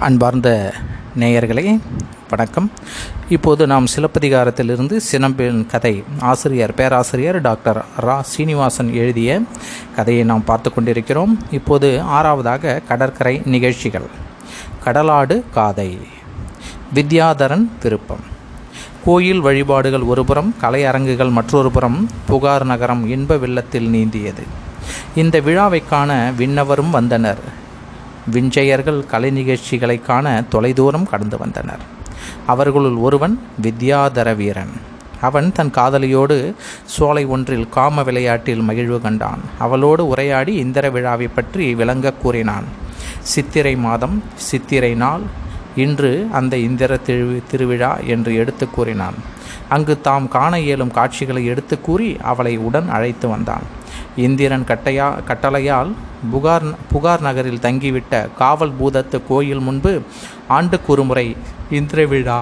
அன்பார்ந்த நேயர்களே வணக்கம். இப்போது நாம் சிலப்பதிகாரத்திலிருந்து சினம்பின் கதை ஆசிரியர் பேராசிரியர் டாக்டர் ரா. சீனிவாசன் எழுதிய கதையை நாம் பார்த்து கொண்டிருக்கிறோம். இப்போது ஆறாவதாக கடற்கரை நிகழ்ச்சிகள். கடலாடு காதை. வித்யாதரன் விருப்பம் கோயில் வழிபாடுகள் ஒருபுறம் கலையரங்குகள் மற்றொரு புறம் புகார் நகரம் இன்ப வெள்ளத்தில் நீந்தியது. இந்த விழாவை காண விண்ணவரும் வந்தனர். விஞ்சையர்கள் கலை நிகழ்ச்சிகளை காண தொலைதூரம் கடந்து வந்தனர். அவர்களுள் ஒருவன் வித்யாதர வீரன். அவன் தன் காதலியோடு சோலை ஒன்றில் காம விளையாட்டில் மகிழ்வு கண்டான். அவளோடு உரையாடி இந்திர விழாவை பற்றி விளங்க கூறினான். சித்திரை மாதம் சித்திரை நாள் இன்று அந்த இந்திர திரு திருவிழா என்று எடுத்து கூறினான். அங்கு தாம் காண இயலும் காட்சிகளை எடுத்து கூறி அவளை உடன் அழைத்து வந்தான். இந்திரன் கட்டையா கட்டளையால் புகார் புகார் நகரில் தங்கிவிட்ட காவல் பூதத்து கோயில் முன்பு ஆண்டுக்கு ஒருமுறை இந்திர விழா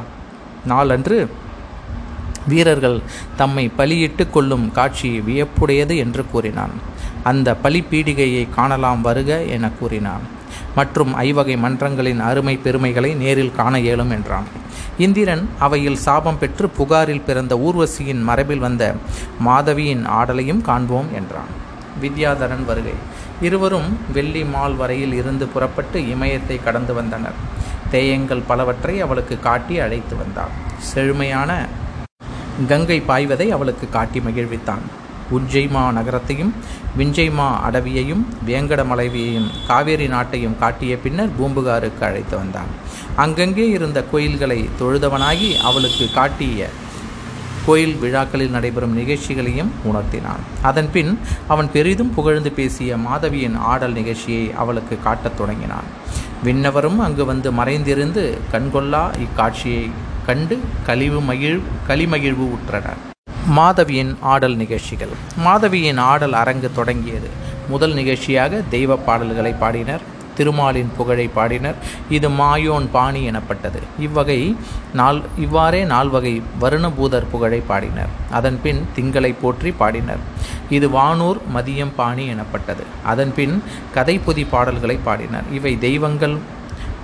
நாளன்று வீரர்கள் தம்மை பலியிட்டு கொள்ளும் காட்சி வியப்புடையது என்று கூறினான். அந்த பலி பீடிகையை காணலாம் வருக என கூறினான். மற்றும் ஐவகை மன்றங்களின் அருமை பெருமைகளை நேரில் காண இயலும் என்றான். இந்திரன் அவையில் சாபம் பெற்று புகாரில் பிறந்த ஊர்வசியின் மரபில் வந்த மாதவியின் ஆடலையும் காண்போம் என்றான். வித்யாதரன் வருகை. இருவரும் வெள்ளி மால் வரையில் இருந்து புறப்பட்டு இமயத்தை கடந்து வந்தனர். தேயங்கள் பலவற்றை அவளுக்கு காட்டி அழைத்து வந்தான். செழுமையான கங்கை பாய்வதை அவளுக்கு காட்டி மகிழ்வித்தான். உஜ்ஜைமா நகரத்தையும் விஞ்சைமா அடவியையும் வேங்கடமலைவியையும் காவேரி நாட்டையும் காட்டிய பின்னர் பூம்புகாருக்கு அழைத்து வந்தான். அங்கங்கே இருந்த கோயில்களை தொழுதவனாகி அவளுக்கு காட்டிய கோயில் விழாக்களில் நடைபெறும் நிகழ்ச்சிகளையும் உணர்த்தினான். அதன்பின் அவன் பெரிதும் புகழ்ந்து பேசிய மாதவியின் ஆடல் நிகழ்ச்சியை அவளுக்கு காட்டத் தொடங்கினான். விண்ணவரும் அங்கு வந்து மறைந்திருந்து கண்கொள்ளா இக்காட்சியை கண்டு கழிவு மகிழ் களிமகிழ்வு உற்றனர். மாதவியின் ஆடல் நிகழ்ச்சிகள். மாதவியின் ஆடல் அரங்கு தொடங்கியது. முதல் நிகழ்ச்சியாக தெய்வ பாடல்களை பாடினர் திருமாலின் புகழை பாடினர். இது மாயோன் பாணி எனப்பட்டது. இவ்வகை நால் இவ்வாறே நால்வகை வருணபூதர் புகழை பாடினர். அதன்பின் திங்களை போற்றி பாடினர். இது வானூர் மதியம் பாணி எனப்பட்டது. அதன்பின் கதைப்பொதி பாடல்களை பாடினர். இவை தெய்வங்கள்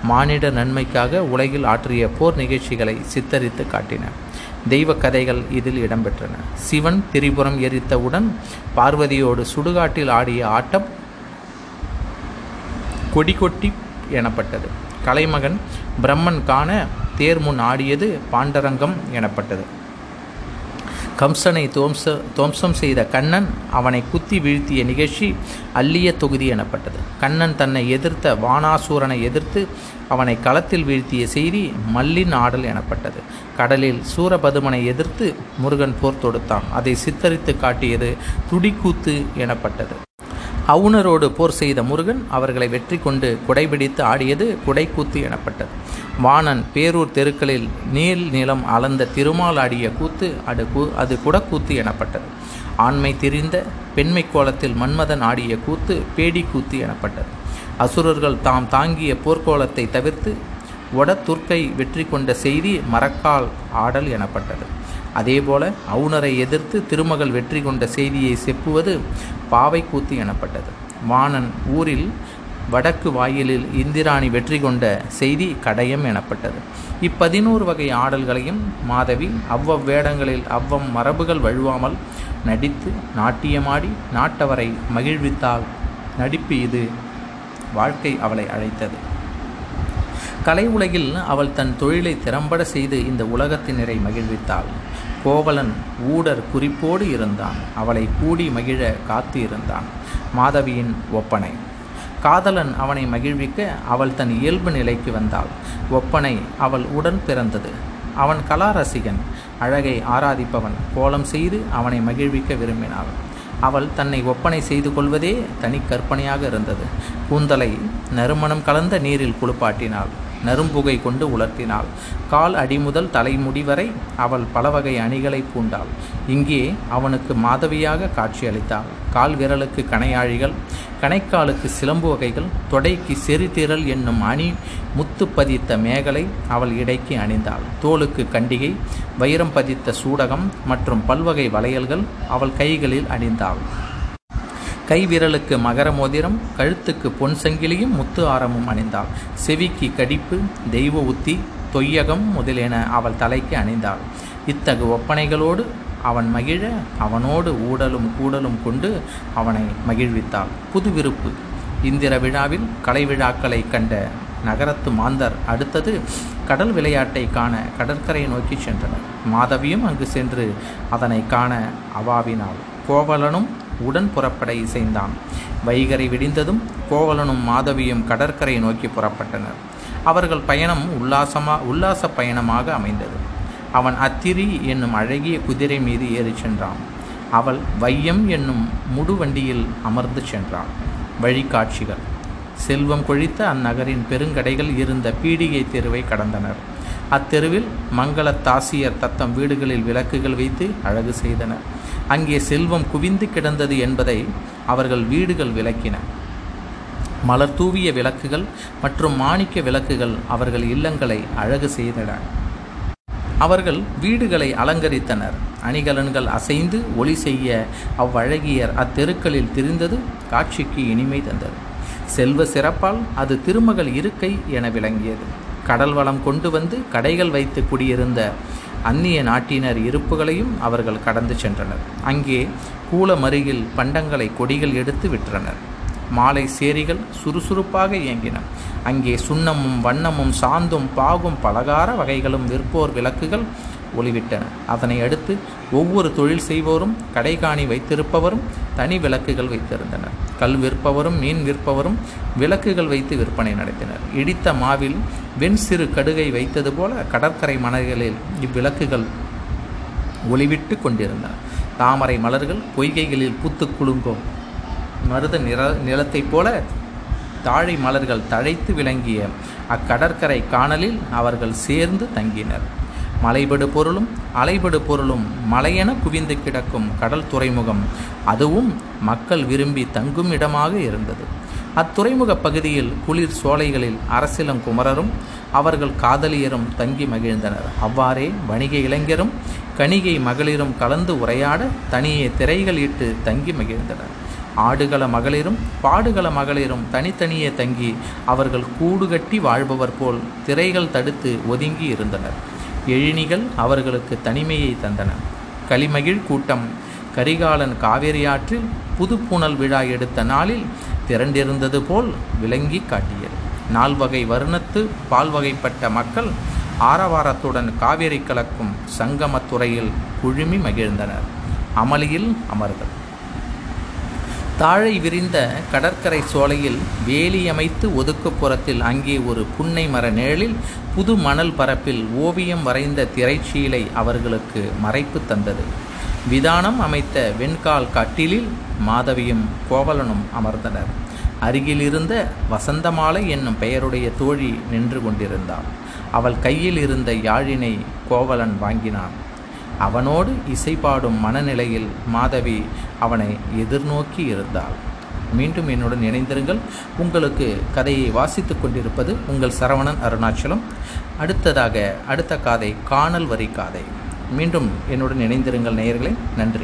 மானிட நன்மைக்காக உலகில் ஆற்றிய போர் நிகழ்ச்சிகளை சித்தரித்து காட்டின. தெய்வ கதைகள் இதில் இடம்பெற்றன. சிவன் திரிபுரம் எரித்தவுடன் பார்வதியோடு சுடுகாட்டில் ஆடிய ஆட்டம் கொடி கொட்டி எனப்பட்டது. கலைமகன் பிரம்மன் காண தேர் முன் ஆடியது பாண்டரங்கம் எனப்பட்டது. கம்சனை தோம்ச தோம்சம் செய்த கண்ணன் அவனை குத்தி வீழ்த்திய நிகழ்ச்சி அல்லிய தொகுதி எனப்பட்டது. கண்ணன் தன்னை எதிர்த்த வானாசூரனை எதிர்த்து அவனை களத்தில் வீழ்த்திய செய்தி மல்லின் ஆடல் எனப்பட்டது. கடலில் சூரபதுமனை எதிர்த்து முருகன் போர் தொடுத்தான். அதை சித்தரித்து காட்டியது துடிக்கூத்து எனப்பட்டது. அவுணரோடு போர் செய்த முருகன் அவர்களை வெற்றி கொண்டு குடைபிடித்து ஆடியது குடைக்கூத்து எனப்பட்டது. வாணன் பேரூர் தெருக்களில் நீள் நிலம் அளந்த திருமால் ஆடிய கூத்து அது கூ அது குடக்கூத்து எனப்பட்டது. ஆண்மை திரிந்த பெண்மை கோலத்தில் மன்மதன் ஆடிய கூத்து பேடி கூத்து எனப்பட்டது. அசுரர்கள் தாம் தாங்கிய போர்க்கோலத்தை தவிர்த்து வட துர்க்கை வெற்றி கொண்ட செய்தி மரக்கால் ஆடல் எனப்பட்டது. அதேபோல அவுணரை எதிர்த்து திருமகள் வெற்றி கொண்ட செய்தியை செப்புவது பாவை கூத்து எனப்பட்டது. வாணன் ஊரில் வடக்கு வாயிலில் இந்திராணி வெற்றி கொண்ட செய்தி கடையம் எனப்பட்டது. இப்பதினோரு வகை ஆடல்களையும் மாதவி அவ்வவ் வேடங்களில் அவ்வம் மரபுகள் வழுவாமல் நடித்து நாட்டியமாடி நாட்டவரை மகிழ்வித்தால் நடிப்பு இது. வாழ்க்கை அவளை அழைத்தது. கலை உலகில் அவள் தன் தொழிலை திறம்பட செய்து இந்த உலகத்தினரை மகிழ்வித்தாள். கோவலன் ஊடர் குறிப்போடு இருந்தான். அவளை கூடி மகிழ காத்து இருந்தான் மாதவியின் ஒப்பனை. காதலன் அவனை மகிழ்விக்க அவள் தன் இயல்பு நிலைக்கு வந்தாள். ஒப்பனை அவள் உடன் பிறந்தது. அவன் கலாரசிகன். அழகை ஆராதிப்பவன். கோலம் செய்து அவனை மகிழ்விக்க விரும்பினாள். அவள் தன்னை ஒப்பனை செய்து கொள்வதே தனி கற்பனையாக இருந்தது. கூந்தலை நறுமணம் கலந்த நீரில் குளிப்பாட்டினாள். நரும்புகை கொண்டு உலர்த்தினாள். கால் அடிமுதல் தலைமுடி வரை அவள் பல வகை அணிகளை பூண்டாள். இங்கே அவனுக்கு மாதவியாக காட்சியளித்தாள். கால் விரலுக்கு கணையாழிகள் கணைக்காலுக்கு சிலம்பு வகைகள் தொடைக்கு செறிதிரல் என்னும் அணி முத்து பதித்த மேகலை அவள் இடைக்கு அணிந்தாள். தோலுக்கு கண்டிகை வைரம் பதித்த சூடகம் மற்றும் பல்வகை வளையல்கள் அவள் கைகளில் அணிந்தாள். கைவிரலுக்கு மகர மோதிரம் கழுத்துக்கு பொன் சங்கிலியும் முத்து ஆரமும் அணிந்தாள். செவிக்கு கடிப்பு தெய்வ உத்தி தொய்யகம் முதலியன அவள் தலைக்கு அணிந்தாள். இத்தகு ஒப்பனைகளோடு அவன் மகிழ அவனோடு ஊடலும் கூடலும் கொண்டு அவனை மகிழ்வித்தாள். புது விருப்பு. இந்திர விழாவில் கலை விழாக்களை கண்ட நகரத்து மாந்தர் அடுத்தது கடல் விளையாட்டை காண கடற்கரையை நோக்கி சென்றனர். மாதவியும் அங்கு சென்று அதனை காண அவாவினாள். கோவலனும் உடன் புறப்பட இசைந்தான். வைகரை விடிந்ததும் கோவலனும் மாதவியும் கடற்கரை நோக்கி புறப்பட்டனர். அவர்கள் பயணம் உல்லாசமா உல்லாச பயணமாக அமைந்தது. அவன் அத்திரி என்னும் அழகிய குதிரை மீது ஏறிச் சென்றான். அவள் வையம் என்னும் முடுவண்டியில் அமர்ந்து சென்றாள். வழிகாட்சிகள். செல்வம் கொழித்த அந்நகரின் பெருங்கடைகள் இருந்த பீடிகை தெருவை கடந்தனர். அத்தெருவில் மங்கள தாசியர் தத்தம் வீடுகளில் விளக்குகள் வைத்து அழகு செய்தனர். அங்கே செல்வம் குவிந்து கிடந்தது என்பதை அவர்கள் வீடுகள் விளக்கின. மலர் தூவிய விளக்குகள் மற்றும் மாணிக்க விளக்குகள் அவர்கள் இல்லங்களை அழகு செய்தன. அவர்கள் வீடுகளை அலங்கரித்தனர். அணிகலன்கள் அசைந்து ஒளி செய்ய அவ்வழகியர் அத்தெருக்களில் திரிந்தது காட்சிக்கு இனிமை தந்தது. செல்வ சிறப்பால் அது திருமகள் இருக்கை என விளங்கியது. கடல் வளம் கொண்டு வந்து கடைகள் வைத்து குடியிருந்த அந்நிய நாட்டினர் இருப்புகளையும் அவர்கள் கடந்து சென்றனர். அங்கே கூலமருகில் பண்டங்களை கொடிகள் எடுத்து விற்றனர். மாலை சேரிகள் சுறுசுறுப்பாக இயங்கின. அங்கே சுண்ணமும் வண்ணமும் சாந்தும் பாகும் பலகார வகைகளும் விற்போர் விளக்குகள் ஒளிவிட்டன. அதனை அடுத்து ஒவ்வொரு தொழில் செய்வோரும் கடைகாணி வைத்திருப்பவரும் தனி விளக்குகள் வைத்திருந்தனர். கல் விற்பவரும் மீன் விற்பவரும் விளக்குகள் வைத்து விற்பனை நடத்தினர். இடித்த மாவில் வெண் சிறு கடுகை வைத்தது போல கடற்கரை மணல்களில் இவ்விளக்குகள் ஒளிவிட்டு கொண்டிருந்தன. தாமரை மலர்கள் பொய்கைகளில் பூத்து குலுங்கும். மருத நிற நிலத்தைப் போல தாழை மலர்கள் தழைத்து விளங்கிய அக்கடற்கரை காணலில் அவர்கள் சேர்ந்து தங்கினர். மலைபடு பொருளும் அலைபடு பொருளும் மலையென குவிந்து கிடக்கும் கடல் துறைமுகம். அதுவும் மக்கள் விரும்பி தங்கும் இடமாக இருந்தது. அத்துறைமுக பகுதியில் குளிர் சோலைகளில் அரசிலங்குமரரும் அவர்கள் காதலியரும் தங்கி மகிழ்ந்தனர். அவ்வாறே வணிக இளைஞரும் கணிகை மகளிரும் கலந்து உரையாட தனியே திரைகள் இட்டு தங்கி மகிழ்ந்தனர். ஆடுகள மகளிரும் பாடுகள மகளிரும் தனித்தனியே தங்கி அவர்கள் கூடு கட்டி வாழ்பவர் போல் திரைகள் தடுத்து ஒதுங்கி இருந்தனர். எழினிகள் அவர்களுக்கு தனிமையை தந்தன. களிமகிழ் கூட்டம் கரிகாலன் காவேரி ஆற்றில் புதுப்புணல் விழா எடுத்த நாளில் திரண்டிருந்தது போல் விளங்கி காட்டியது. நால்வகை வருணத்து பால்வகைப்பட்ட மக்கள் ஆரவாரத்துடன் காவேரி கலக்கும் சங்கமத்துறையில் குழுமி மகிழ்ந்தனர். அமளியில் அமர்தல். தாழை விரிந்த கடற்கரை சோலையில் வேலியமைத்து ஒதுக்குப்புறத்தில் அங்கே ஒரு புன்னை மர நிழலில் புது மணல் பரப்பில் ஓவியம் வரைந்த திரைச்சீலை அவர்களுக்கு மறைப்பு தந்தது. விதானம் அமைத்த வெண்கால் கட்டிலில் மாதவியும் கோவலனும் அமர்ந்தனர். அருகிலிருந்த வசந்தமாலை என்னும் பெயருடைய தோழி நின்று கொண்டிருந்தாள் அவள் கையில் இருந்த யாழினை கோவலன் வாங்கினான். அவனோடு இசைப்பாடும் மனநிலையில் மாதவி அவனை எதிர்நோக்கி இருந்தாள். மீண்டும் என்னுடன் இணைந்திருங்கள். உங்களுக்கு கதையை வாசித்து கொண்டிருப்பது உங்கள் சரவணன் அருணாச்சலம். அடுத்ததாக அடுத்த காதை காணல் வரி காதை. மீண்டும் என்னுடன் இணைந்திருங்கள் நேயர்களே. நன்றி.